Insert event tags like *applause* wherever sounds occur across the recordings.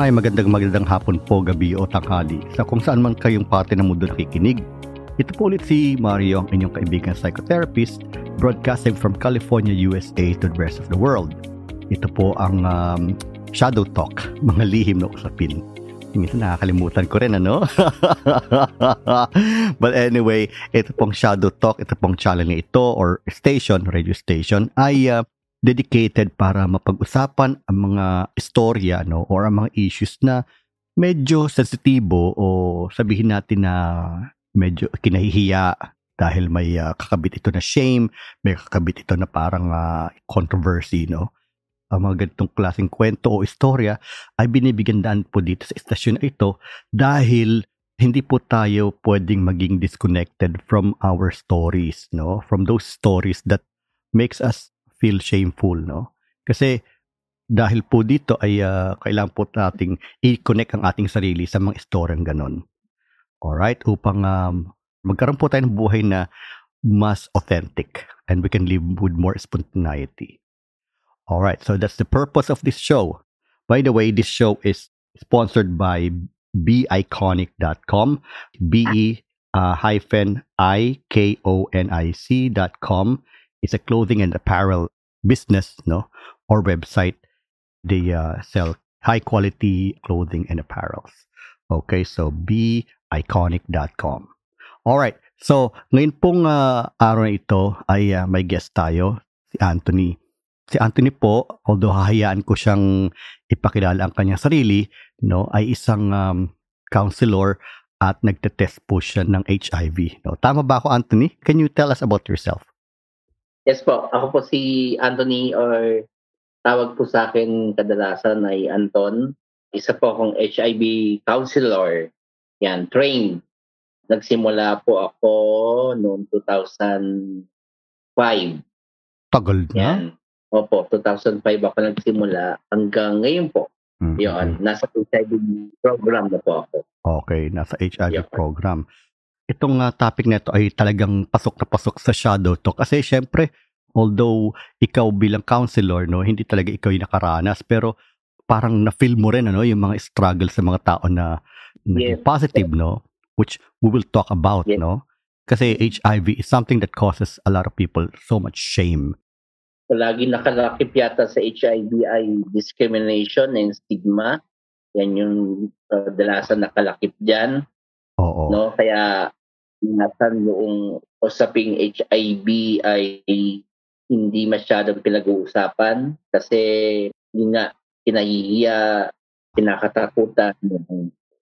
Ay magandang magandang hapon po, gabi o tanghali sa kung saan man kayong parte ng mundo nakikinig. Ito po ulit si Mario, ang inyong kaibigan psychotherapist, broadcasting from California, USA to the rest of the world. Ito po ang um, Shadow Talk, *laughs* mga lihim na usapin. Minsan nakakalimutan ko rin, ano? *laughs* But anyway, ito pong Shadow Talk, ito pong channel na ito or station, radio station, ay uh, dedicated para mapag-usapan ang mga istorya no or ang mga issues na medyo sensitibo o sabihin natin na medyo kinahihiya dahil may uh, kakabit ito na shame, may kakabit ito na parang uh, controversy, no? Ang mga ganitong klaseng kwento o istorya ay binibigyan daan po dito sa istasyon na ito dahil hindi po tayo pwedeng maging disconnected from our stories, no? From those stories that makes us feel shameful, no? Kasi dahil po dito ay uh, kailangan po nating i-connect ang ating sarili sa mga istoryang ganon. Alright? Upang um, magkaroon po tayo ng buhay na mas authentic and we can live with more spontaneity. Alright, so that's the purpose of this show. By the way, this show is sponsored by beiconic.com, B-E uh, hyphen I-K-O-N-I-C dot com it's a clothing and apparel business, no, or website. They uh, sell high quality clothing and apparels. Okay, so beiconic.com. All right. So, ngayon pong uh, araw na ito ay uh, may guest tayo, si Anthony. Si Anthony po, although hahayaan ko siyang ipakilala ang kanyang sarili, no, ay isang um, counselor at nagte-test po siya ng HIV. No? Tama ba ako, Anthony? Can you tell us about yourself? Yes po, ako po si Anthony or tawag po sa akin kadalasan ay Anton. Isa po akong HIV counselor. Yan, trained. Nagsimula po ako noong 2005. Tagal na? Yan. Opo, 2005 ako nagsimula hanggang ngayon po. Mm-hmm. Yun, nasa HIV program na po ako. Okay, nasa HIV Yun. program itong uh, topic na ito ay talagang pasok na pasok sa shadow to kasi syempre although ikaw bilang counselor no hindi talaga ikaw yung nakaranas pero parang na-feel mo rin ano yung mga struggle sa mga tao na, yes. positive no which we will talk about yes. no kasi HIV is something that causes a lot of people so much shame palagi nakalakip yata sa HIV ay discrimination and stigma yan yung uh, dalasan nakalakip diyan Oo. no kaya ingatan yung usaping HIV ay hindi masyadong pinag-uusapan kasi yun nga, kinahihiya, kinakatakutan.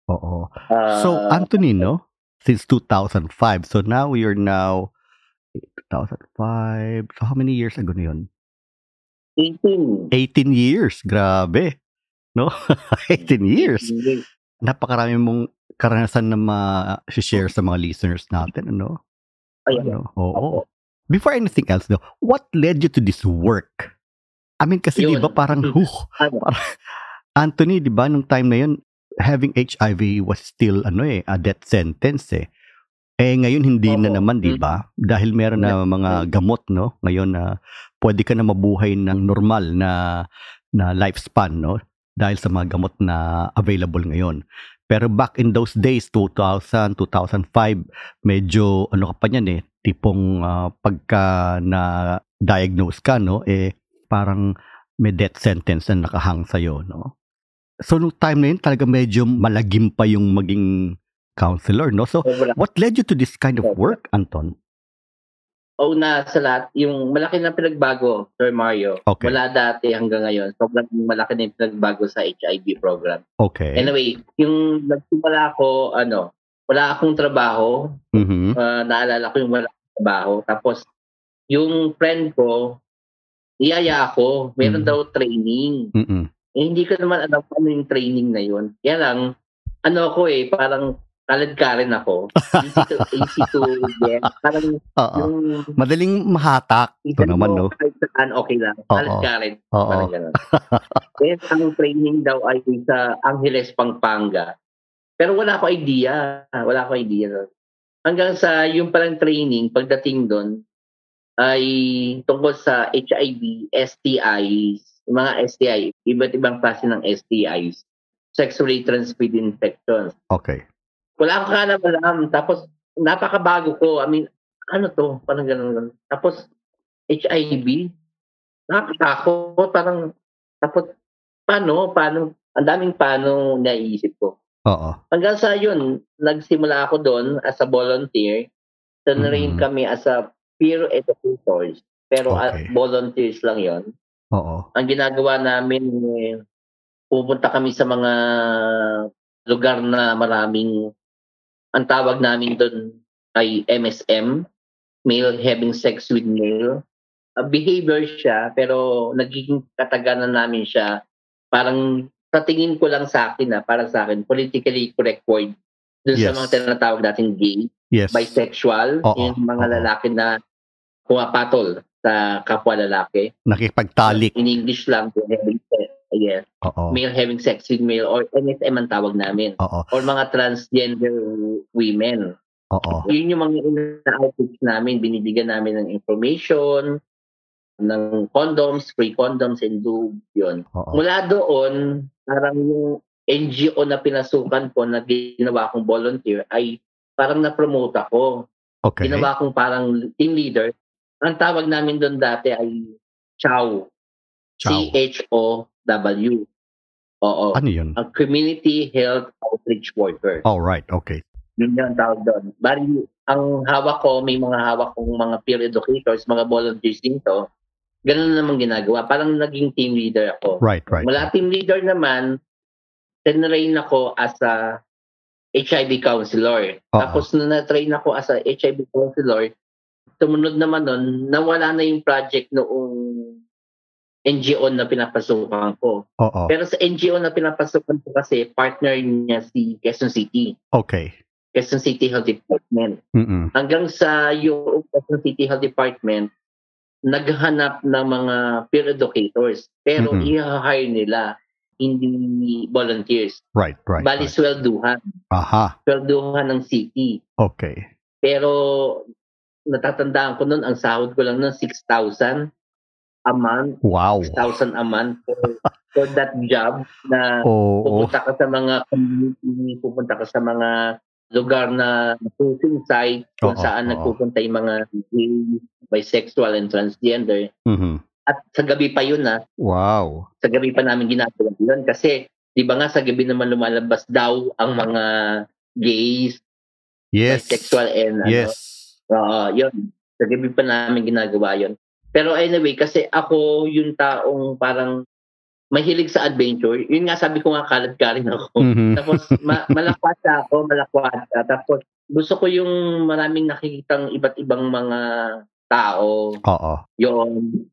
Oo. Uh, so, Anthony, no? Since 2005. So, now you're now 2005. So, how many years ago na yun? 18. 18 years. Grabe. No? *laughs* 18 years. Napakarami mong karanasan na ma-share sa mga listeners natin, ano? Ayun. Ano? Oo. Before anything else, though, what led you to this work? I mean, kasi di ba parang, huh, ano? parang, *laughs* Anthony, di ba, nung time na yun, having HIV was still, ano eh, a death sentence eh. Eh ngayon hindi na naman, 'di ba? Dahil meron na mga gamot, no? Ngayon na uh, pwede ka na mabuhay ng normal na na lifespan, no? Dahil sa mga gamot na available ngayon. Pero back in those days, 2000, 2005, medyo ano ka pa niyan eh, tipong uh, pagka na diagnose ka, no, eh parang may death sentence na nakahang sa'yo, no. So, nung time na yun, talaga medyo malagim pa yung maging counselor, no? So, what led you to this kind of work, Anton? Una sa lahat, yung malaki na pinagbago, Sir Mario. Okay. Mula dati hanggang ngayon, sobrang malaki na yung pinagbago sa HIV program. Okay. Anyway, yung nagsimula ako, ano, wala akong trabaho. Mm-hmm. Uh, naalala ko yung wala akong trabaho. Tapos, yung friend ko, iyaya ako, meron mm-hmm. daw training. Mm-hmm. Eh, hindi ko naman alam ano yung training na yun. Kaya lang, ano ako eh, parang kalad ka rin ako. Easy to, *laughs* easy to get. Parang Oo. yung... Madaling mahatak. Ito naman, no? Saan okay lang. Kalad ka rin. Oo. Parang ganun. *laughs* Yes, ang training daw ay sa Angeles, Pampanga. Pero wala ko idea. Wala ko idea. Hanggang sa yung palang training, pagdating doon, ay tungkol sa HIV, STIs, mga STI, iba't ibang klase ng STIs. sexually transmitted infections. Okay. Wala akong alam alam. Tapos, napakabago ko. I mean, ano to? Parang ganun, ganun. Tapos, HIV. Nakakatakot. Parang, tapos, paano? Paano? Ang daming paano naiisip ko. Oo. Hanggang sa yun, nagsimula ako doon as a volunteer. Tinrain Mhm. kami as a peer educators. Pero ah, Okay. volunteers lang yon. Oo. Ang ginagawa namin, eh, pupunta kami sa mga lugar na maraming, ang tawag namin doon ay MSM, male having sex with male. Uh, behavior siya, pero nagiging kataganan namin siya. Parang sa tingin ko lang sa akin, na para sa akin, politically correct word. Doon sa Yes. mga tinatawag natin gay, Yes. bisexual, Oo, yung mga oo. lalaki na pumapatol sa kapwa lalaki. Nakipagtalik. In English lang, having yes, Oo. male having sex with male or MSM ang tawag namin. Oo. Or mga transgender women. Oo. Yun yung mga ina-outreach namin. Binibigyan namin ng information, ng condoms, free condoms and lube, yun. Oo. Mula doon, parang yung NGO na pinasukan ko na ginawa kong volunteer ay parang na-promote ako. Okay. Ginawa kong parang team leader. Ang tawag namin doon dati ay CHOW. Ciao. C-H-O-W. Oo. Ano yun? Ang Community Health Outreach Worker. All right. Okay. Yun yung tawag doon. Bali, ang hawak ko, may mga hawak kong mga peer educators, mga volunteers dito. Ganun naman ginagawa. Parang naging team leader ako. Right, right. Mula team leader naman, tinrain ako as a HIV counselor. Oo. Tapos nung na-train ako as a HIV counselor, tumunod naman nun, nawala na yung project noong NGO na pinapasukan ko. Oo. Pero sa NGO na pinapasukan ko kasi, partner niya si Quezon City. Okay. Quezon City Health Department. Mm-mm. Hanggang sa yung Quezon City Health Department, naghanap ng mga peer educators. Pero Mhm. i-hire nila, hindi volunteers. Right, right. Bali, right. swelduhan. Aha. Swelduhan ng city. Okay. Pero natatandaan ko noon, ang sahod ko lang noon, 6,000 a month. Wow. 6,000 a month for, for that job na Oo. pupunta ka sa mga community, pupunta ka sa mga lugar na cruising site kung Oo, saan oo. nagpupunta yung mga gay, bisexual, and transgender. Mhm. At sa gabi pa yun na, Wow. sa gabi pa namin ginagawa yun kasi di ba nga sa gabi naman lumalabas daw ang mga gays, Yes. bisexual, and ano, Yes. Oo, yun. Sa gabi pa namin ginagawa yun. Pero anyway, kasi ako yung taong parang mahilig sa adventure. Yun nga sabi ko nga kalat ka rin ako. Mhm. Tapos ma- *laughs* malakwat ako, malakwat ka. Tapos gusto ko yung maraming nakikitang iba't ibang mga tao. Oo. Yun.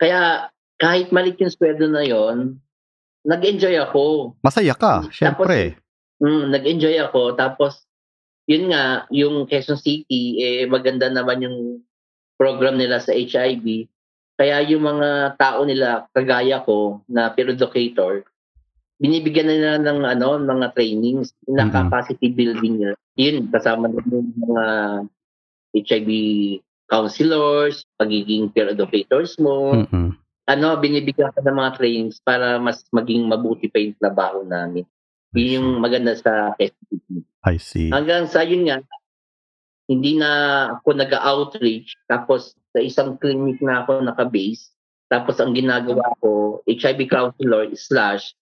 Kaya kahit malit yung sweldo na yon, nag-enjoy ako. Masaya ka, Tapos- syempre. Mm, nag-enjoy ako. Tapos, yun nga, yung Quezon City, eh, maganda naman yung program nila sa HIV. Kaya yung mga tao nila, kagaya ko, na peer educator, binibigyan na nila ng ano, mga trainings na Mhm. capacity building nila. Yun, kasama na yung mga HIV counselors, pagiging peer educators mo, Mhm. ano, binibigyan ka ng mga trainings para mas maging mabuti pa yung trabaho namin. Yun yung maganda sa SPP. I see. Hanggang sa yun nga, hindi na ako nag-outreach, tapos sa isang clinic na ako naka-base, tapos ang ginagawa ko, HIV counselor slash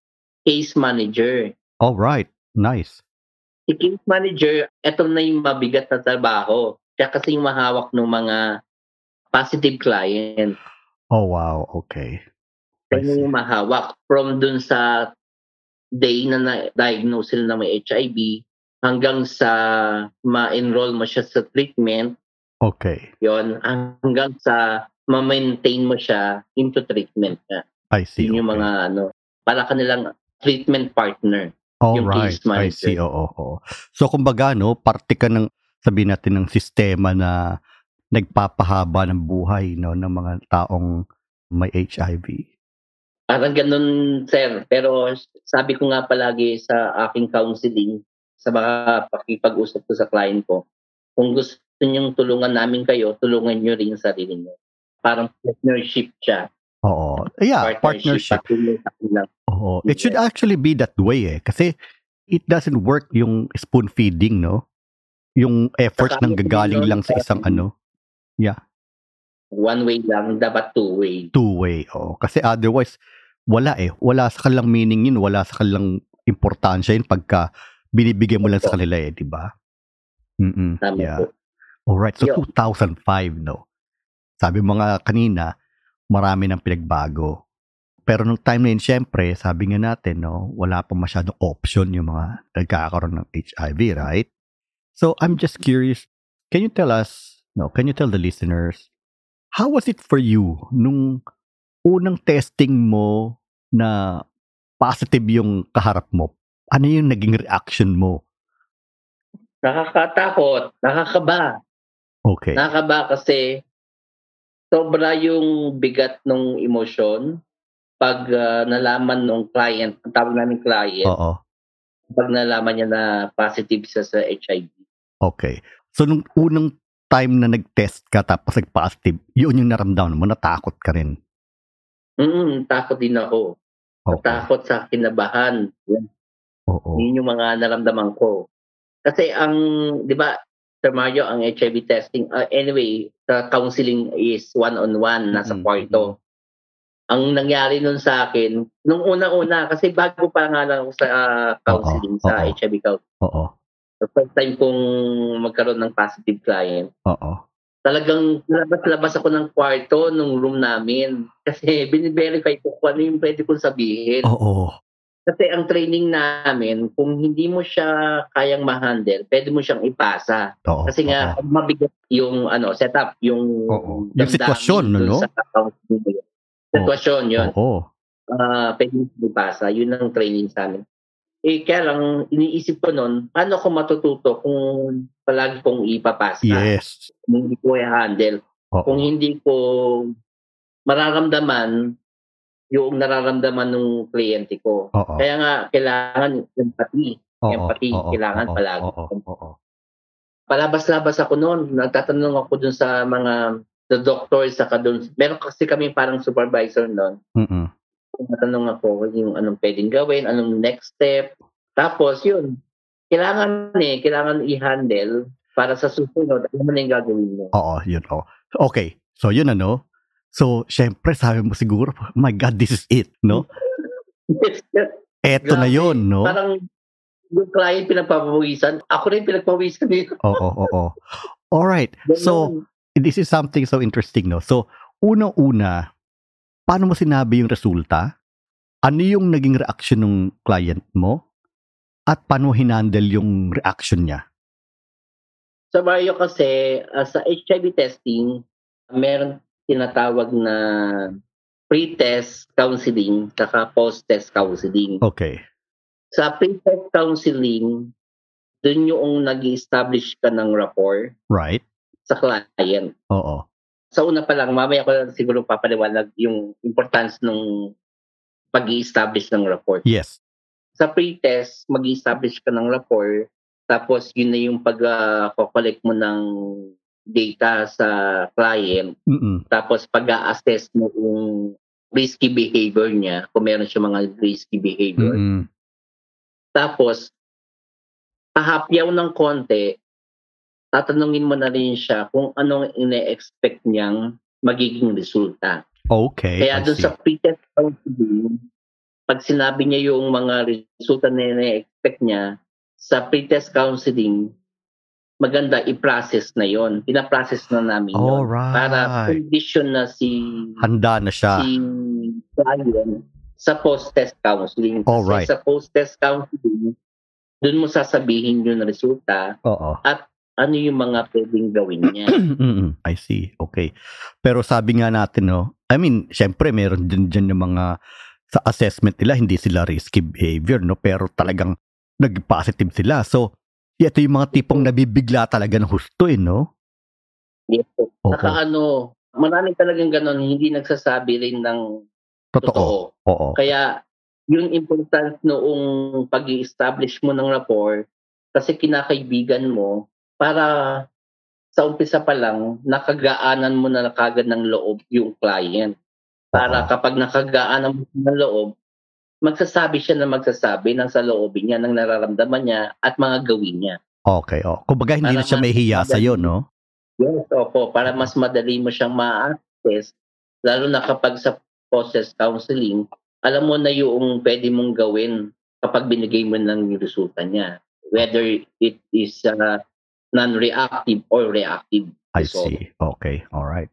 case manager. All right. Nice. Si case manager, eto na yung mabigat na trabaho. Siya kasi yung mahawak ng mga positive client. Oh, wow. Okay. See. yung mahawak. From dun sa day na na-diagnose sila na may HIV hanggang sa ma-enroll mo siya sa treatment, Okay. yon hanggang sa ma-maintain mo siya into treatment niya. I see. Yun yung okay. mga ano, para kanilang treatment partner. All yung right. case I manager. see. Oo, oo. So, kumbaga, no, parte ka ng, sabihin natin, ng sistema na nagpapahaba ng buhay, no, ng mga taong may HIV. Parang ganun, sir. Pero sabi ko nga palagi sa aking counseling, sa mga pakipag-usap ko sa client ko, kung gusto niyong tulungan namin kayo, tulungan niyo rin yung sarili niyo. Parang partnership siya. Oo. Yeah, partnership. Kanilang- Oo. It should actually be that way eh. Kasi it doesn't work yung spoon feeding, no? Yung effort Saka nang din gagaling lang sa isang ano, One way lang, dapat two way. two-way. Oo. Kasi otherwise, wala eh. Wala sa kanilang meaning yun. Wala sa kanilang importansya yun pagka binibigay mo lang sa kanila eh, di ba? Mm Tama Yeah. po. Alright, so Yun. 2005, no? Sabi mo nga kanina, marami nang pinagbago. Pero nung time na yun, syempre, sabi nga natin, no, wala pa masyadong option yung mga nagkakaroon ng HIV, right? So, I'm just curious, can you tell us, no, can you tell the listeners, how was it for you nung unang testing mo na positive yung kaharap mo? Ano yung naging reaction mo? Nakakatakot, nakakaba. Okay. Nakakaba kasi sobra yung bigat ng emosyon pag ah, nalaman ng client, ang tawag namin client, Oo. pag nalaman niya na positive siya sa HIV. Okay. So, nung unang time na nag-test ka tapos nag-positive, yun yung naramdaman mo, natakot ka rin. Mm, takot din ako. Okay. Takot sa kinabahan. Oo. yun yung mga naramdaman ko. Kasi ang, di ba, Sir Mario, ang HIV testing, ah, anyway, sa counseling is one-on-one, nasa Mm, kwarto. Ang nangyari nun sa akin, nung una-una, kasi bago pa nga lang ako sa ah, counseling, sa oo. HIV counseling, Oo. the first time kong magkaroon ng positive client, Oo. talagang labas-labas ako ng kwarto nung room namin. Kasi *laughs* biniverify ko kung ano yung pwede kong sabihin. Oo. Kasi ang training namin, kung hindi mo siya kayang ma-handle, pwede mo siyang ipasa. Oo. Kasi nga, mabigat yung ano, setup, yung, Oo. Yung damdamin sitwasyon, dun no? Sa counseling mo yun. Sitwasyon yun. Oo. Ah, pwede mo siyang ipasa. Yun ang training sa amin. Eh, kaya lang, iniisip ko nun, paano ko matututo kung palagi kong ipapasa? Yes. Kung hindi ko i-handle. Oo. Kung hindi ko mararamdaman yung nararamdaman ng kliyente ko. Oo. Kaya nga, kailangan empathy. Oo. empathy, Oo. kailangan Oo. palagi. Oo. Oo. Palabas-labas ako noon. Nagtatanong ako dun sa mga the doctor saka dun. Meron kasi kami parang supervisor noon. Mm-mm. Natanong ako yung anong pwedeng gawin, anong next step. Tapos yun, kailangan eh, kailangan i-handle para sa susunod, ano na yung gagawin mo. Oo. Yun. Oo. Okay. So, yun ano. So, syempre, sabi mo siguro, oh my God, this is it, no? Eto na yun, no? Parang yung client pinagpapawisan, ako rin pinagpawisan dito. Oo, oo, oo. Alright. So, this is something so interesting, no? So, unang-una, paano mo sinabi yung resulta? Ano yung naging reaction ng client mo? At paano hinandle yung reaction niya? Sa Mario kasi, uh, sa HIV testing, meron tinatawag na pre-test counseling saka post-test counseling. Okay. Sa pre-test counseling, dun yung nag establish ka ng rapport Right? sa client. Oo. Sa una pa lang, mamaya ko lang siguro papaliwanag yung importance ng pag establish ng rapport. Yes. Sa pre-test, mag establish ka ng rapport, tapos yun na yung pag-collect mo ng data sa client, Mm-mm. tapos pag-assess mo yung risky behavior niya, kung meron siya mga risky behavior. Mm-mm. Tapos, kahapyaw ng konti, tatanungin mo na rin siya kung anong ine-expect niyang magiging resulta. Okay. Kaya doon sa pre-test counseling, pag sinabi niya yung mga resulta na ine-expect niya, sa pre-test counseling, maganda i-process na yon Pina-process na namin yun. Alright. Para condition na si, Handa na siya. si client sa post-test counseling. Kasi Alright. sa post-test counseling, doon mo sasabihin yung resulta Oo. ano yung mga pwedeng gawin *clears throat* niya. I see. Okay. Pero sabi nga natin, no, I mean, syempre, meron din dyan yung mga sa assessment nila, hindi sila risky behavior, no? Pero talagang nag-positive sila. So, ito yung mga tipong nabibigla talaga ng husto, eh, no? yes. Oo. Saka ano, maraming talagang ganon, hindi nagsasabi rin ng Totoo. totoo. Oo. Kaya, yung important noong pag establish mo ng rapport, kasi kinakaibigan mo, para sa umpisa pa lang, nakagaanan mo na kagad ng loob yung client. Para Oo. kapag nakagaan ang ng loob, magsasabi siya na magsasabi ng sa loobin niya, ng nararamdaman niya at mga gawin niya. Okay, oh. Kumbaga hindi na Para siya mas mahihiya madali. sa'yo, no? Yes, opo. Para mas madali mo siyang ma-access, lalo na kapag sa process counseling, alam mo na yung pwede mong gawin kapag binigay mo ng resulta niya. Whether it is uh, non-reactive or reactive. I disorder. see. Okay, all right.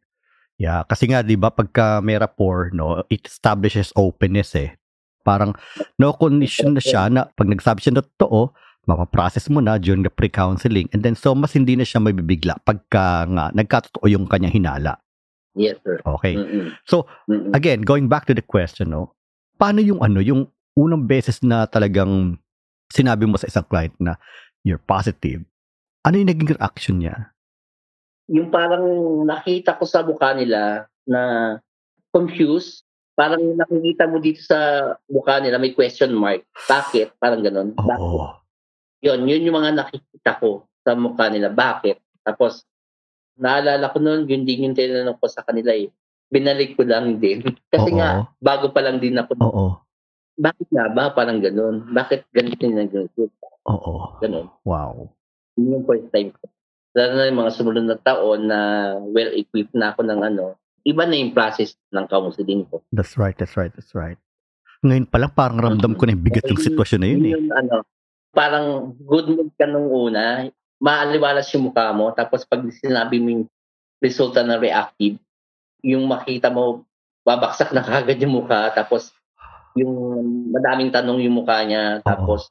Yeah, kasi nga 'di ba pagka may rapport, no, it establishes openness eh. Parang no condition na siya na pag nagsabi siya na totoo, mapaprocess mo na during the pre-counseling and then so mas hindi na siya mabibigla pagka nga nagkatotoo yung kanyang hinala. Yes, sir. Okay. Mm-mm. So, Mm-mm. Again, going back to the question, no, paano yung ano, yung unang beses na talagang sinabi mo sa isang client na you're positive, ano yung naging reaction niya? yung parang nakita ko sa mukha nila na confused. Parang nakikita mo dito sa mukha nila may question mark. Bakit? Parang ganun. Bakit? Oo. Yun, yun yung mga nakikita ko sa mukha nila. Bakit? Tapos, naalala ko noon, yun din yung tinanong ko sa kanila eh. Binalik ko lang din. *laughs* Kasi Oo. nga, bago pa lang din ako. Oo. Bakit nga ba? Parang ganun. Bakit ganito na ganito? Oo. Ganun. Wow. Yun yung first time ko. Lalo na yung mga sumunod na taon na well-equipped na ako ng ano, iba na yung process ng counseling ko. That's right, that's right, that's right. Ngayon pa lang parang ramdam ko na yung bigat yung Yun- sitwasyon na yun eh. Yung, ano, parang good mood ka nung una, maaliwalas yung mukha mo, tapos pag sinabi mo yung resulta ng reactive, yung makita mo, babaksak na kagad yung mukha, tapos yung madaming tanong yung mukha niya, tapos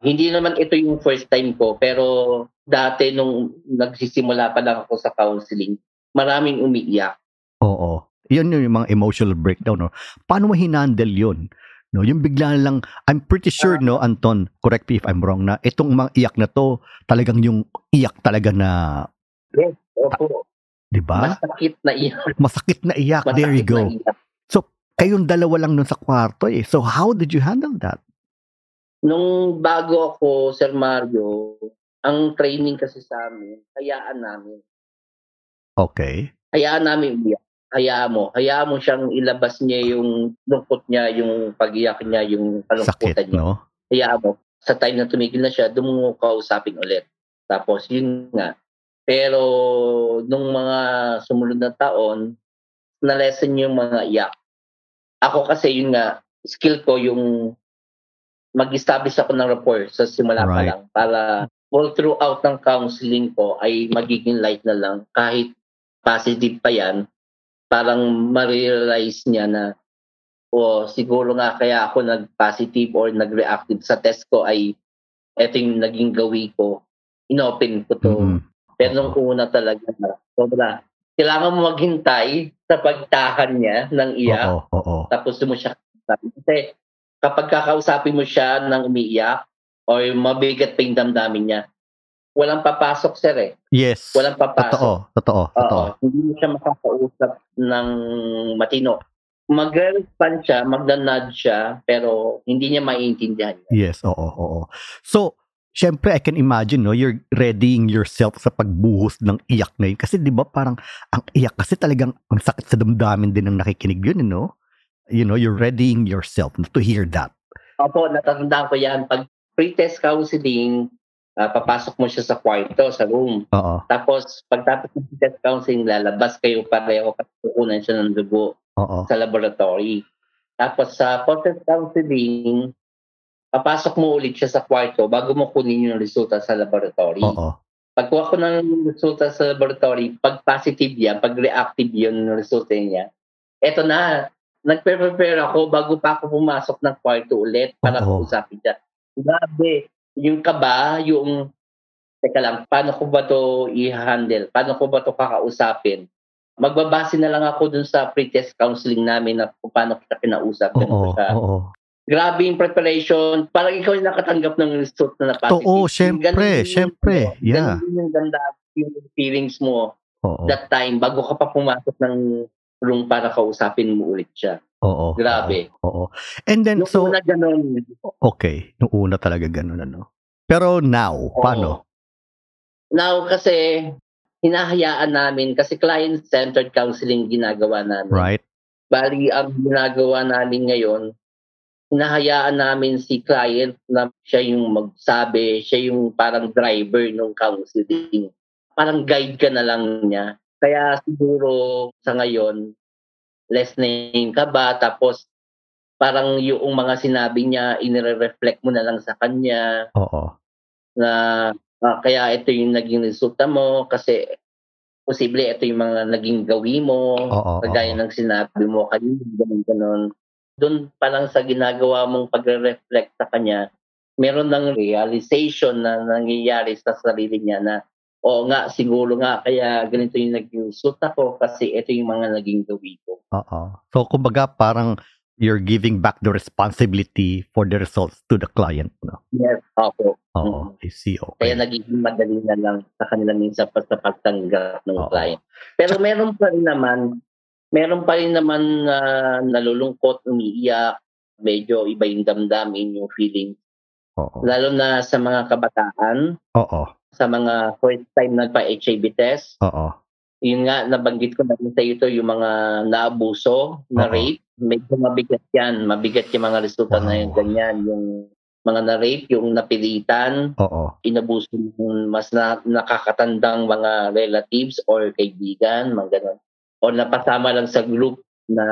hindi naman ito yung first time ko, pero dati nung nagsisimula pa lang ako sa counseling, maraming umiiyak. Oo. Yun yung mga emotional breakdown. No? Paano mo hinandle yun? No, yung bigla lang, I'm pretty sure, no, Anton, correct me if I'm wrong, na itong mga iyak na to, talagang yung iyak talaga na, Yes, opo. di ba? Masakit na iyak. Masakit na iyak. There you Masakit go. iyak. Kayong dalawa lang nun sa kwarto eh. So how did you handle that? Nung bago ako, Sir Mario, ang training kasi sa amin, hayaan namin. Okay. Hayaan namin umiyak. Hayaan mo. Hayaan mo siyang ilabas niya yung lungkot niya, yung pag-iyak niya, yung kalungkutan Sakit, niya. no? Hayaan mo. Sa time na tumigil na siya, doon mo kausapin ulit. Tapos, yun nga. Pero, nung mga sumunod na taon, na-lesson yung mga iyak. Ako kasi, yun nga, skill ko yung mag-establish ako ng rapport sa simula pa Right. lang para all throughout ng counseling ko ay magiging light na lang kahit positive pa yan parang ma-realize niya na o siguro nga kaya ako nag-positive or nag-reactive sa test ko ay eto yung naging gawi ko inopen ko to Mm-mm. pero nung una talaga sobra kailangan mo maghintay sa pagtahan niya ng iyak Oo, oo. tapos doon mo siya. Kasi kapag kakausapin mo siya ng umiiyak or mabigat pa yung damdamin niya, walang papasok, sir eh. Yes. Walang papasok. Totoo, totoo, totoo. Oo, hindi mo siya makakausap ng matino. Mag-respond siya, magdanad siya, pero hindi niya maiintindihan. Yes, oo, oo. So, syempre, I can imagine, no, you're readying yourself sa pagbuhos ng iyak na yun. Kasi di ba parang, ang iyak kasi talagang, ang sakit sa damdamin din ng nakikinig yun, eh, no? You know, you're readying yourself to hear that. Opo, natatandaan ko yan. Pag pre-test counseling, ah, papasok mo siya sa kwarto, sa room. Oo, Tapos, pagtapos ng test counseling, lalabas kayo pareho kasi kukunan siya ng dugo oo, sa laboratory. Tapos sa process counseling, papasok mo ulit siya sa kwarto bago mo kunin yung resulta sa laboratory. oo. Pagkuha ko ng resulta sa laboratory, pag positive yan, pag reactive yun yung resulta niya, eto na, nagpe-prepare ako bago pa ako pumasok ng kwarto ulit para Oo. kausapin siya. Grabe, yung kaba, yung, teka lang, paano ko ba to i-handle? Paano ko ba to kakausapin? Magbabase na lang ako dun sa pre-test counseling namin na kung paano kita kinausap. ganun Oo, oo. Grabe yung preparation. Parang ikaw yung nakatanggap ng result na na-positive. Oo, syempre, syempre, yeah. Ganun din yung ganda yung feelings mo Oo, that time bago ka pa pumasok ng room para kausapin mo ulit siya. Oo. Grabe. Oo. And then, Yung so, una ganun, okay. Nung una talaga ganun, ano. Pero now, paano? now kasi hinahayaan namin kasi client-centered counseling ginagawa namin. Right? Bali, ang ginagawa namin ngayon, hinahayaan namin si client na siya yung magsabi, siya yung parang driver ng counseling. Parang guide ka na lang niya. Kaya siguro sa ngayon, listening ka ba? Tapos parang yung mga sinabi niya, inire-reflect mo na lang sa kanya Oo. na ah, kaya ito yung naging resulta mo kasi posible ito yung mga naging gawi mo Oo. kagaya oo. ng sinabi mo kanina ganun ganun doon pa lang sa ginagawa mong pagre-reflect sa kanya meron ng realization na nangyayari sa sarili niya na oo nga siguro nga kaya ganito yung naging resulta ko kasi ito yung mga naging gawi ko Oo. So, kumbaga, parang you're giving back the responsibility for the results to the client. No? yes opo Oo. I see. Kaya Okay. nagiging madali na lang sa kanila minsan pa sa pagtanggap ng Oo. client. Pero meron pa rin naman, meron pa rin naman na nalulungkot, umiiyak, medyo iba yung damdamin, yung feeling. Oo. Lalo na sa mga kabataan, Oo. Sa mga first time nagpa-HIV test. Oo. Yun nga, nabanggit ko na rin sa ito, yung mga naabuso, na Oo. rape. Medyo mabigat yan. Mabigat yung mga resulta na Wow. yung ganyan. Yung mga na-rape, yung napilitan, Oo. inabuso ng mas na, nakakatandang mga relatives or kaibigan, mga ganun. O napasama lang sa group na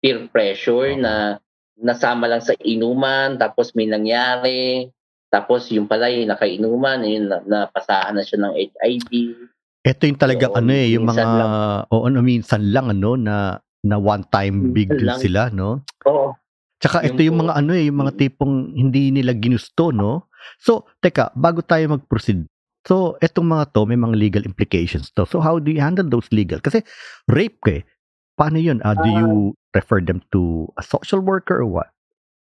peer pressure Oo. na nasama lang sa inuman, tapos may nangyari, tapos yung pala yung nakainuman, yun, na, napasahan na siya ng HIV. Ito yung talagang Oo, ano eh, yung mga, lang. oo, ano, minsan lang, ano, na, na one-time big Minsan deal lang. sila, no? Oo, Tsaka ito yung mga ano eh, yung mga Mm. tipong hindi nila ginusto, no? So, teka, bago tayo mag-proceed, so, etong mga to, may mga legal implications to. So, how do you handle those legal? Kasi, rape ka eh. Paano yun? Ah, do Ah. you refer them to a social worker or what?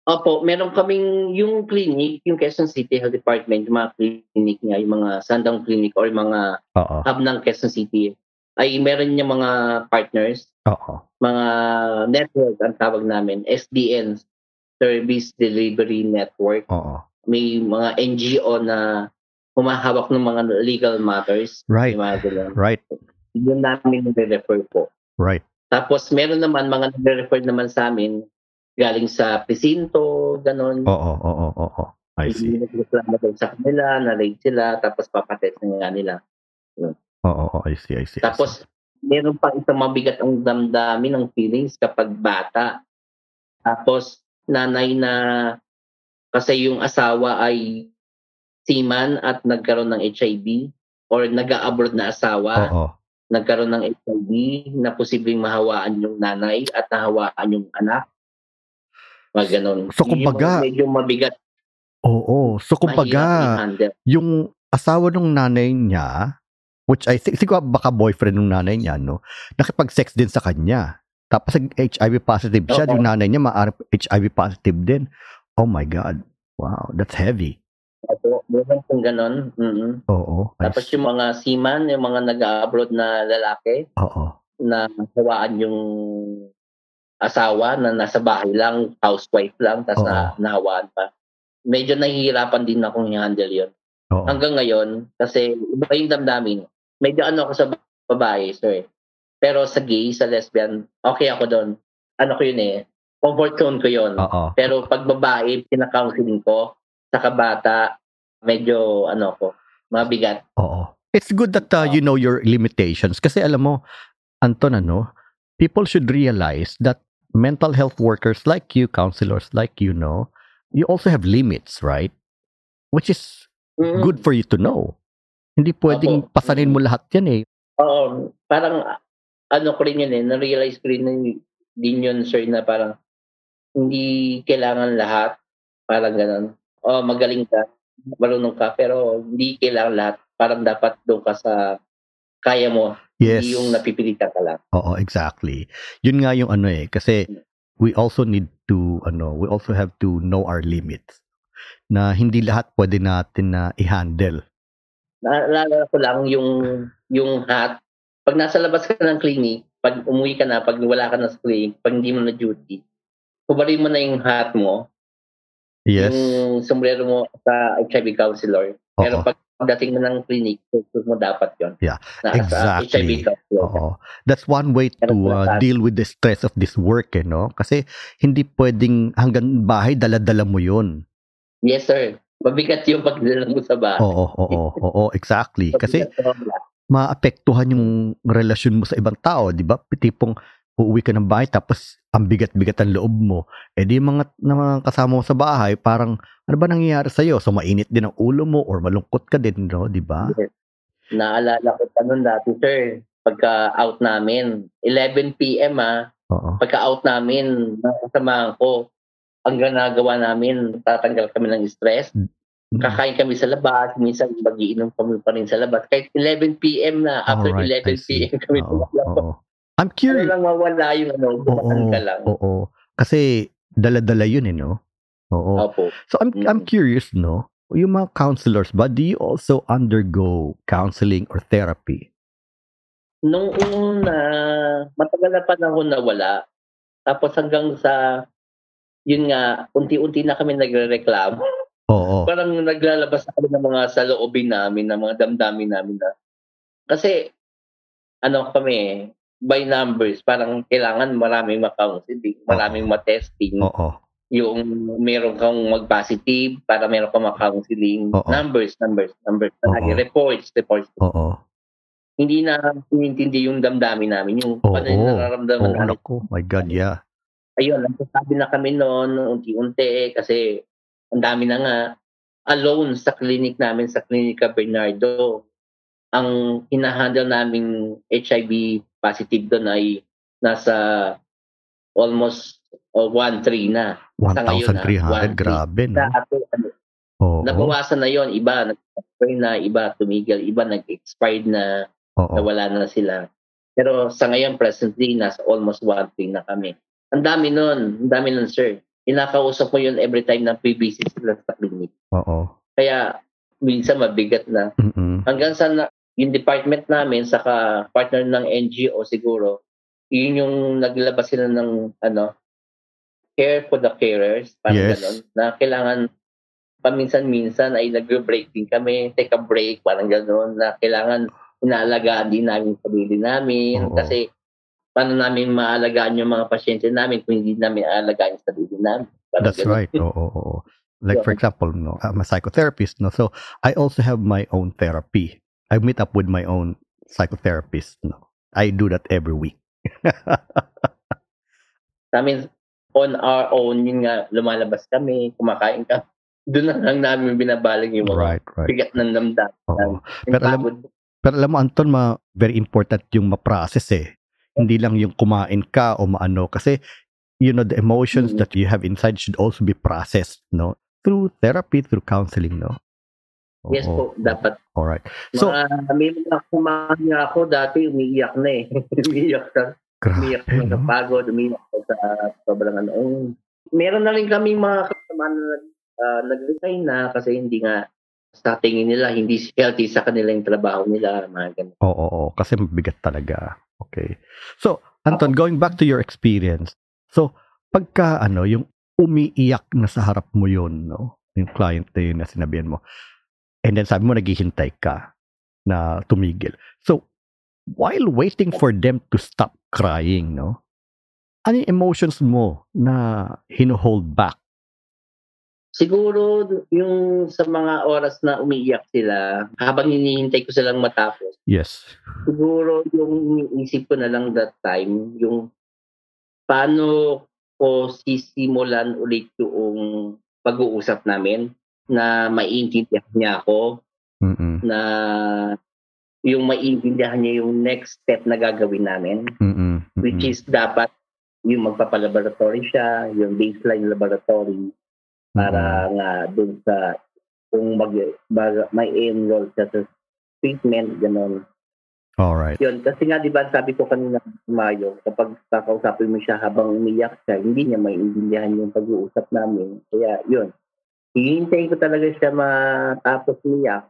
Opo, meron kaming yung clinic, yung Quezon City Health Department, yung mga clinic niya, yung mga Sandang Clinic or mga Oo. hub ng Quezon City, ay meron niya mga partners, Oo. mga network ang tawag namin, SDN, Service Delivery Network. Oo. May mga NGO na humahawak ng mga legal matters. Right. Yung mga ganun. Right. Yun namin nire-refer po. Right. Tapos meron naman mga nire-refer naman sa amin galing sa presinto, ganun. Oo. Oo. Oo. I see. Hindi nagreklamo sa kanila, na-rate sila, tapos papatest na nga nila. Oo. Oo. I see. I see. I see. Tapos, meron pa isang mabigat ang damdamin ng feelings kapag bata. Tapos, nanay na kasi yung asawa ay seaman at nagkaroon ng HIV or nag-abroad na asawa, Oo. nagkaroon ng HIV na posibleng mahawaan yung nanay at nahawaan yung anak. Mga ganun. So, kumbaga- medyo mabigat, Oo. So, kumbaga, yung asawa ng nanay niya, which I think, siguro baka boyfriend ng nanay niya, no? Nakipag-sex din sa kanya. Tapos HIV positive siya, Oo. yung nanay niya maaari HIV positive din. Oh my God. Wow, that's heavy. Opo, meron pong ganun. mm Oo. I Tapos see. yung mga seaman, yung mga nag-abroad na lalaki, Oo. na hawaan yung asawa na nasa bahay lang, housewife lang, tapos na, nahawaan pa. Medyo nahihirapan din akong i-handle yun. Oo. Hanggang ngayon, kasi iba yung damdamin. Medyo ano ako sa babae, sir. Pero sa gay, sa lesbian, okay ako doon. Ano ko yun eh, comfort zone ko yun. Oo. Pero pag babae, pinakounseling ko, sa kabata, medyo ano ko, mabigat. Oo. It's good that uh, you know your limitations kasi alam mo, Anton, ano, people should realize that mental health workers like you, counselors like you know, you also have limits, right? Which is Mm. good for you to know. Hindi pwedeng Opo. pasanin mo lahat yan eh. Oo, parang ah, ano ko rin yun eh, na-realize ko rin din yun, sir, na parang hindi kailangan lahat, parang ganun. O, magaling ka, marunong ka, pero hindi kailangan lahat. Parang dapat doon ka sa kaya mo, Yes. hindi yung napipilitan ka lang. Oo, exactly. Yun nga yung ano eh, kasi we also need to, ano, we also have to know our limits. Na hindi lahat pwede natin na i-handle. Naalala ko lang yung, yung hat. Pag nasa labas ka ng clinic, pag umuwi ka na, pag wala ka na sa clinic, pag hindi mo na duty, kubarin mo na yung hat mo, Yes. yung sombrero mo sa HIV counselor. Pero Oo. pag pagdating mo ng clinic, focus mo dapat yon. Yeah, na exactly. Sa. Oo. That's one way to uh, deal with the stress of this work, eh, no? Kasi hindi pwedeng hanggang bahay, dala-dala mo yun. Yes, sir. Mabigat yung pagdala mo sa bahay. Oo, oo, oo, exactly. *laughs* Kasi maapektuhan yung relasyon mo sa ibang tao, di ba? Tipong uuwi ka ng bahay tapos ang bigat-bigat ang loob mo. Eh di mga, na mga kasama mo sa bahay, parang ano ba nangyayari sa'yo? So mainit din ang ulo mo or malungkot ka din, no? Di ba? Yes. Naalala ko pa nun dati, sir. Pagka out namin, 11 p.m. ah, Oo. pagka out namin, nakasamahan ko, ang ginagawa namin, tatanggal kami ng stress. Mm. Kakain kami sa labas, minsan magiinom kami pa rin sa labas. Kahit 11 p.m. na, after Alright, I 11 see. p.m. kami tulog. I'm Ano curious. lang mawala yung ano, bumakan ka lang. Oo. Kasi dala-dala yun eh, no? Oo. Opo. So I'm I'm Mm. curious, no? Yung mga counselors ba, do you also undergo counseling or therapy? Nung una, matagal na panahon na wala. Tapos hanggang sa, yun nga, unti-unti na kami nagre-reklamo. Oo. Parang naglalabas na kami ng mga saloobin namin, ng mga damdamin namin na. Kasi, ano kami, by numbers, parang kailangan maraming ma-counseling, maraming ma-testing. Oo. Yung meron kang mag-positive para meron kang ma-counseling. Numbers, numbers, numbers. Oo. reports, reports. Oo. Hindi na inintindi yung damdamin namin, yung ano yung nararamdaman namin. naku. My God, yeah. Ayun, nagsasabi na kami noon, unti-unti, kasi ang dami na nga. Alone sa clinic namin, sa Clinica Bernardo, ang hinahandle naming HIV positive doon ay nasa almost uh, 1-3 na. Sa ngayon na, 1,300. 1,300. Grabe, no? Dati, ano, Oo. nabawasan na yon iba nag-expire na, iba tumigil, iba nag-expired na, Oo. nawala na sila. Pero sa ngayon, presently, nasa almost 1-3 na kami. Ang dami nun, ang dami nun, sir. Inakausap mo yun every time na pre-visit sila sa clinic. Oo. Kaya, minsan mabigat na. Mm-mm. Hanggang sa na, yung department namin, saka partner ng NGO siguro, yun yung naglabas sila ng, ano, care for the carers, parang Yes. ganon, na kailangan paminsan-minsan ay nagbe-break din kami, take a break, parang gano'n, na kailangan inaalagaan din namin sarili namin. Oo. Kasi paano namin maalagaan yung mga pasyente namin kung hindi namin aalagaan yung sarili namin. Parang That's ganun. right. Oo, oo, oo. Like *laughs* for example, no, I'm a psychotherapist, no. So I also have my own therapy. I meet up with my own psychotherapist, no. I do that every week. *laughs* Sa amin, on our own, yun nga, lumalabas kami, kumakain kami. Doon na lang namin binabalag yung mga right, right. bigat ng damdamin. Pero alam-. Pero alam mo, Anton, ma, very important yung ma-process eh. Hindi lang yung kumain ka o maano. Kasi, you know, the emotions Mhm. that you have inside should also be processed, no? Through therapy, through counseling, no? Yes po, dapat. Alright. So, mga, may mga kumain nga ako dati, umiiyak na eh. *laughs* umiiyak. Umiiyak grabe, na sa no? pagod, umiiyak na sa sobrang ano. Oh. Meron na rin kami mga kasama na uh, nag-resign na kasi hindi nga sa tingin nila, hindi healthy sa kanila yung trabaho nila. Mga ganun. Oo, oo, oo. Kasi mabigat talaga. Okay. So, Anton, going back to your experience. So, pagka ano, yung umiiyak na sa harap mo yun, no? Yung client na yun na sinabihan mo. And then sabi mo, naghihintay ka na tumigil. So, while waiting for them to stop crying, no? Ano yung emotions mo na hino-hold back? Siguro yung sa mga oras na umiiyak sila, habang hinihintay ko silang matapos, Yes. siguro yung iniisip ko na lang that time, yung paano ko sisimulan ulit yung pag-uusap namin na maiintindihan niya ako, Mm-mm. na yung maiintindihan niya yung next step na gagawin namin, Mm-mm. which is dapat yung magpapalaboratory siya, yung baseline laboratory, para nga dun sa kung mag, mag may enroll siya sa treatment, gano'n. Alright. Yun, kasi nga, di ba, sabi ko kanina, Mayo, kapag kakausapin mo siya habang umiyak siya, hindi niya maintindihan yung pag-uusap namin. Kaya, yun. Hihintayin ko talaga siya matapos umiyak.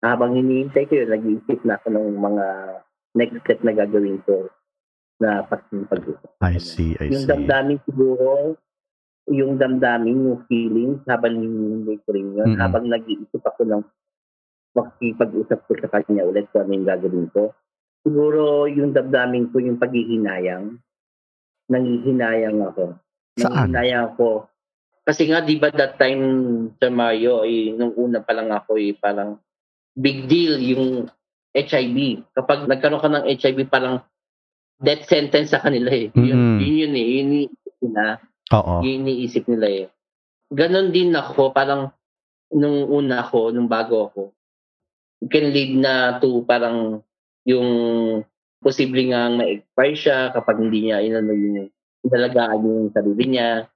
Habang hinihintay ko yun, nag-iisip na ako ng mga next step na gagawin ko na pag-usap. I see, I Yung see. damdamin siguro, yung damdamin, yung feelings, habang hinihintay ko rin yun, Mm-mm. habang nag-iisip ako ng makikipag-usap ko sa kanya ulit kung ano yung gagawin ko. Siguro yung damdamin ko yung paghihinayang. Nangihinayang ako. Saan? Nangihinayang ako. Kasi nga, di ba that time sa Mayo, eh, nung una pa lang ako, eh, parang big deal yung HIV. Kapag nagkaroon ka ng HIV, parang death sentence sa kanila eh. Yun, Mm-mm. yun yun eh. Yun iniisip nila. Oo. Yun iniisip nila eh. Ganon din ako, parang nung una ako, nung bago ako, can lead na to parang yung posible nga ma-expire siya kapag hindi niya inano yung inalagaan yung sarili niya.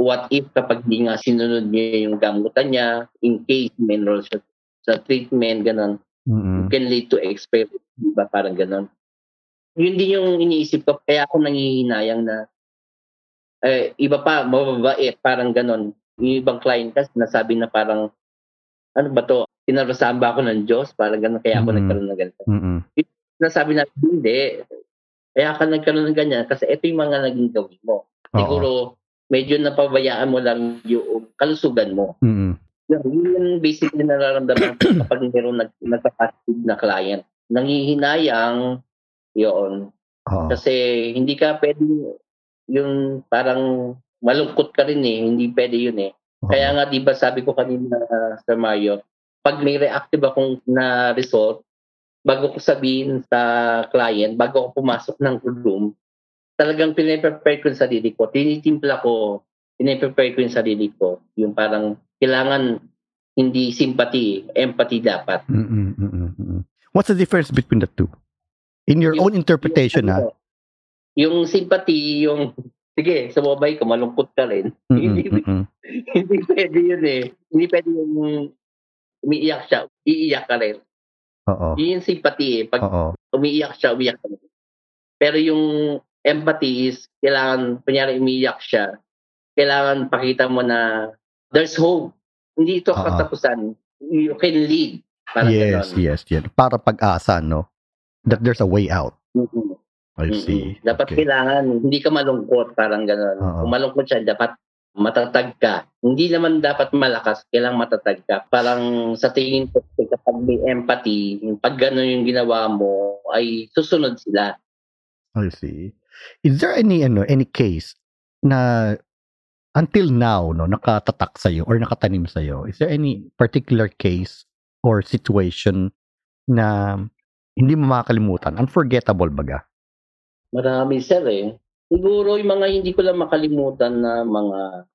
What if kapag hindi nga sinunod niya yung gamutan niya, in case may enroll siya sa treatment, ganon Mm-mm. can lead to expire, di ba? Parang ganon. Yun din yung iniisip ko, kaya ako nangihinayang na eh, iba pa, mababait, parang ganon. Yung ibang client kasi nasabi na parang, ano ba to, pinarasahan ba ako ng Diyos? Parang ganon, kaya ako Mhm. nagkaroon ng ganito. Mm-mm. Nasabi na, hindi. Kaya ka nagkaroon ng ganyan kasi ito yung mga naging gawin mo. Oo. Siguro, medyo napabayaan mo lang yung kalusugan mo. Yeah, yun yung basically nararamdaman ko *clears throat* kapag mayroong nag, nagpa-positive na client. Nangihinayang, yun. Oo. Kasi hindi ka pwede yung parang malungkot ka rin eh. Hindi pwede yun eh. Oo. Kaya nga, di ba sabi ko kanina uh, sa Mario, pag may reactive akong na result, bago ko sabihin sa client, bago ako pumasok ng room, talagang pinaprepare ko yung sarili ko. Tinitimpla ko, pinaprepare ko yung sarili ko. Yung parang kailangan hindi sympathy, empathy dapat. Mm-mm, mm-mm, mm-mm. What's the difference between the two? In your Yung- own interpretation, ha? Yung, yung sympathy, yung sige, sumabay ka, malungkot ka rin. Mm-mm, Hindi, mm-mm. *laughs* hindi pwede yun eh. Hindi pwede yung umiiyak siya, iiyak ka rin. Oo. Yun yung sympathy eh. Pag Oo. umiiyak siya, umiiyak ka rin. Pero yung empathy is, kailangan, kunyari umiiyak siya, kailangan pakita mo na there's hope. Hindi ito Oo. katapusan. You can lead. Parang Yes, ganon. yes, yes. Para pag-asa, no? That there's a way out. Mhm. I Mm-mm. see. Dapat Okay. kailangan, hindi ka malungkot, parang gano'n. Oo. Kung malungkot siya, dapat matatag ka. Hindi naman dapat malakas, kailangan matatag ka. Parang sa tingin ko, kapag may empathy, pag gano'n yung ginawa mo, ay susunod sila. I see. Is there any ano any case na until now no nakatatak sa or nakatanim sa Is there any particular case or situation na hindi mo makakalimutan? Unforgettable baga? Marami sir eh. Siguro yung mga hindi ko lang makalimutan na mga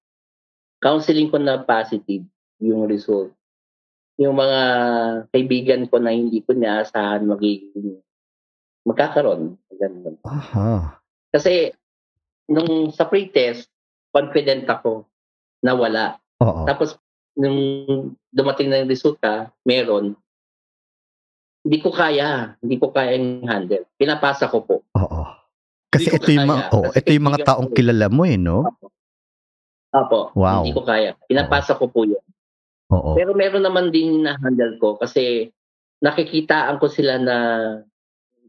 counseling ko na positive yung result. Yung mga kaibigan ko na hindi ko inaasahan magiging magkakaroon. Ganun. Aha. Kasi nung sa pre-test, confident ako na wala. Oo. Tapos nung dumating na yung resulta, meron. Hindi ko kaya. Hindi ko kaya yung handle. Pinapasa ko po. Oo. Kasi ito yung mga kaya. oh, Kasi ito yung mga taong ko. kilala mo eh, no? Apo. Wow. Hindi ko kaya. Pinapasa ko po yun. Oo. Pero meron naman din na handle ko kasi nakikitaan ko sila na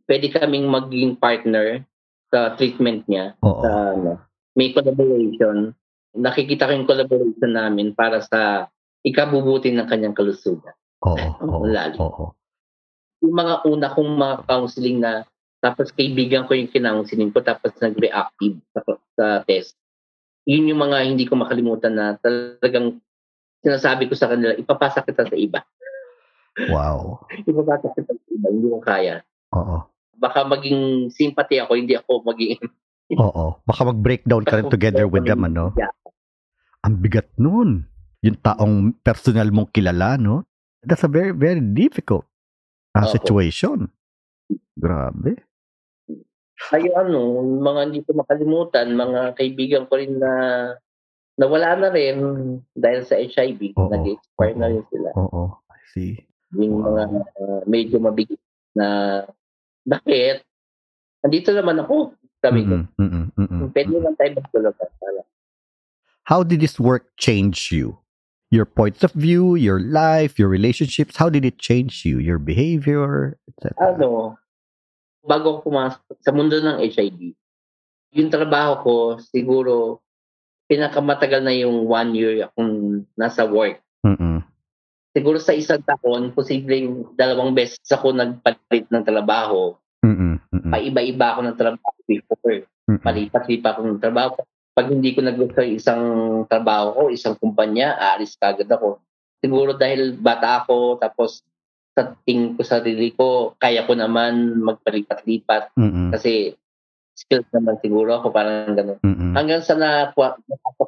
pwede kaming maging partner sa treatment niya. Oo. Sa, ano, may collaboration. Nakikita ko yung collaboration namin para sa ikabubuti ng kanyang kalusugan. Oo. *laughs* Oo. lalim. Oo. Yung mga una kong mga counseling na tapos kaibigan ko yung kinounseling ko tapos nag-reactive sa, sa test. Yun yung mga hindi ko makalimutan na talagang sinasabi ko sa kanila, ipapasa kita sa iba. Wow. *laughs* Ipapasa kita sa iba, hindi ko kaya. Oo. Baka maging sympathy ako, hindi ako maging... *laughs* Oo. Baka mag-breakdown ka rin together with them, ano? Yeah. Ang bigat nun. Yung taong personal mong kilala, no? That's a very, very difficult uh, situation. Grabe. Ay, ano, mga hindi ko makalimutan, mga kaibigan ko rin na nawala na rin dahil sa HIV. Oo. Nag-expire na Oo. rin sila. Oo. I see. Yung Wow. mga uh, medyo mabigat na bakit? Andito naman ako. Sabi ko, Mm-mm, mm-mm, pwede naman tayo magtulungan. Para. How did this work change you? Your points of view, your life, your relationships, how did it change you? Your behavior, etc. Ano, bago ako pumasok sa mundo ng HIV, yung trabaho ko, siguro, pinakamatagal na yung one year akong nasa work. Mm-mm. Siguro sa isang taon, posibleng dalawang beses ako nagpalit ng trabaho. Mm-mm. Mm-mm. Paiba-iba ako ng trabaho before. Mm-mm. Palipat-lipat ako ng trabaho. Pag hindi ko nagusto yung isang trabaho ko, isang kumpanya, aalis kagad ako. Siguro dahil bata ako, tapos sa tingin ko sa sarili ko, kaya ko naman magpalipat-lipat Mm-mm. kasi skills naman siguro ako, parang gano'n. Mm-mm. Hanggang sa nakuha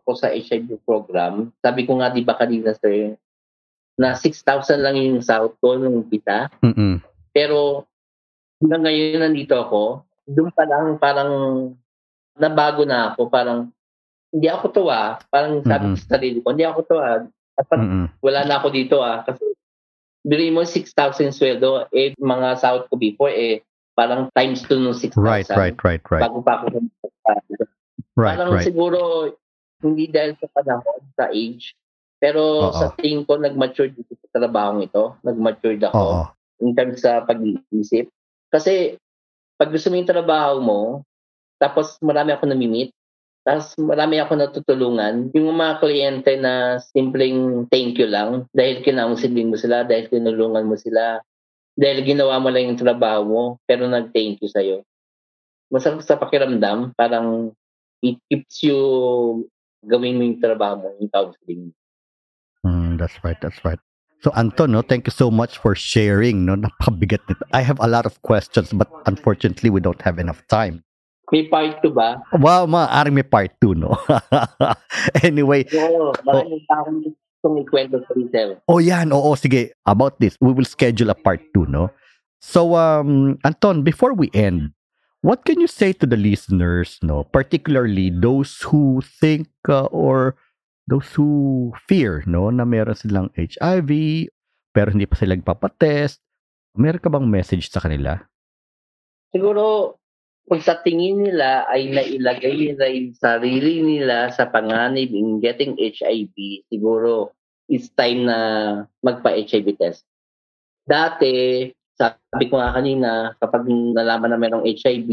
ko sa HIV program, sabi ko nga di ba kanina sir, na 6,000 lang yung sahod ko nung umpisa. Mm-mm. Pero hanggang ngayon nandito ako, doon pa lang parang nabago na ako. Parang hindi ako tuwa. Parang sabi ko sa sarili ko, hindi ako tuwa. Dapat Mm-mm. wala na ako dito ah. Kasi bili mo 6,000 sweldo, eh mga sahod ko before, eh parang times 2 nung 6,000. Right, right, right, right. Bago pa ako Right, parang right. siguro hindi dahil sa panahon, sa age. Pero Oo. sa tingin ko, nag-mature dito sa trabaho ito. Nag-mature ako Oo. in terms sa pag-iisip. Kasi pag gusto mo yung trabaho mo, tapos marami ako namimit, tapos marami ako natutulungan, yung mga kliyente na simpleng thank you lang, dahil kinaunsilin mo sila, dahil tinulungan mo sila, dahil ginawa mo lang yung trabaho mo, pero nag-thank you sa'yo. Masarap sa pakiramdam, parang it keeps you gawin mo yung trabaho mo, yung counseling. Mm, that's right, that's right. So Anton, no, thank you so much for sharing. No, napakabigat nito. I have a lot of questions, but unfortunately, we don't have enough time. May part 2 ba? Wow, maaaring may part 2, no? *laughs* anyway, Oo, maraming pa akong gustong ikwento sa retail. oh yan, oo, sige. About this, we will schedule a part 2, no? So, um, Anton, before we end, what can you say to the listeners, no? Particularly those who think uh, or those who fear, no, na meron silang HIV, pero hindi pa sila nagpapatest. Meron ka bang message sa kanila? Siguro, kung sa tingin nila ay nailagay nila yung sarili nila sa panganib in getting HIV, siguro it's time na magpa-HIV test. Dati, sabi ko nga kanina, kapag nalaman na mayroong HIV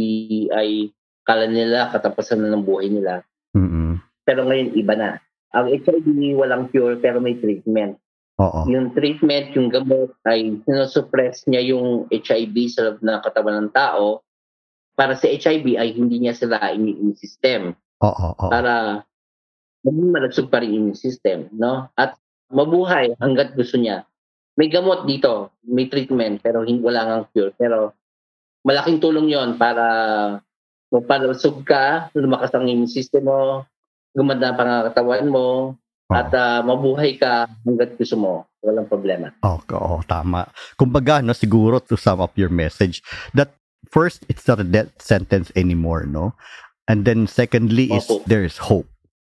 ay kala nila katapusan na ng buhay nila. Mm-mm. Pero ngayon, iba na. Ang HIV walang cure pero may treatment. Oo. Yung treatment, yung gamot ay sinosuppress niya yung HIV sa loob ng katawan ng tao para sa HIV ay hindi niya sila immune system Oo, oo. para maging malagsog pa rin yung immune system, no? At mabuhay hanggat gusto niya. May gamot dito, may treatment, pero hindi wala nang cure. Pero malaking tulong yon para mapalusog ka, lumakas ang immune system mo, gumanda ang pangangatawan mo, at ah, mabuhay ka hanggat gusto mo. Walang problema. Oo, oo, tama. Kumbaga, no, siguro to sum up your message, that first, it's not a death sentence anymore, no? And then secondly is Opo. there is hope.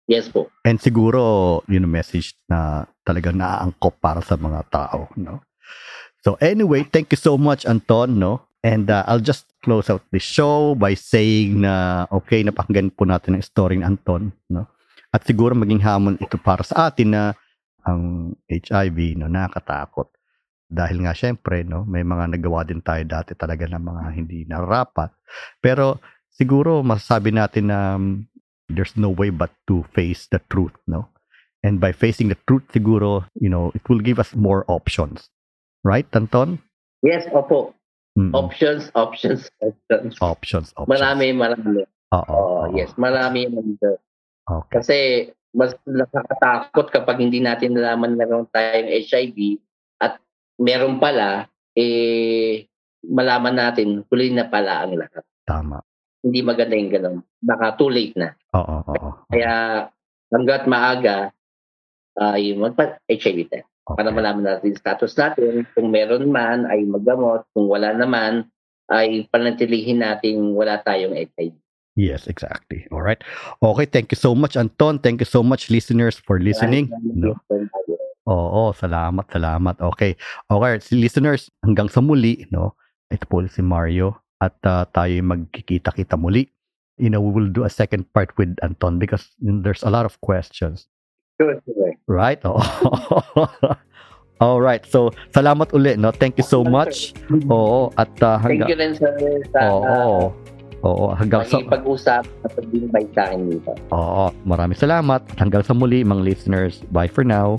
Yes po. And siguro, yun ang message na talagang naaangkop para sa mga tao, no? So anyway, thank you so much, Anton, no? And uh, I'll just close out the show by saying na, okay, napakinggan po natin ang story ni Anton, no? At siguro maging hamon ito para sa atin na ang HIV, no, nakakatakot. Dahil nga syempre, no, may mga nagawa din tayo dati talaga ng mga hindi narapat. Pero siguro masasabi natin na um, there's no way but to face the truth, no? And by facing the truth, siguro, you know, it will give us more options. Right, Anton? Yes, opo. Mm, Options, options, options. options, options. Marami, marami. Oo, Oh, oo. yes, marami nandito. Okay. Kasi mas nakakatakot kapag hindi natin nalaman na meron tayong HIV at meron pala, eh, malaman natin, huli na pala ang lahat. Tama. Hindi maganda yung ganun. Baka too late na. Oo, oo. Kaya hanggat maaga, ay magpa-HIV test. Para Okay. malaman natin yung status natin. Kung meron man, ay maggamot. Kung wala naman, ay panatilihin natin wala tayong HIV. Yes, exactly. All right. Okay, thank you so much, Anton. Thank you so much, listeners, for listening. No? Oo, salamat, salamat. Okay. Okay, si listeners, hanggang sa muli, no? Ito po si Mario at uh, tayo magkikita-kita muli. You know, we will do a second part with Anton because there's a lot of questions. Sure. Right? Oo. *laughs* All right. So, salamat uli, no? Thank you so much. Oo, at uh, Thank you hanggang rin sa Oo. Oo, hanggang sa pag-usap at pag-invite sa akin dito. Oo, maraming salamat. Hanggang sa muli, mga listeners. Bye for now.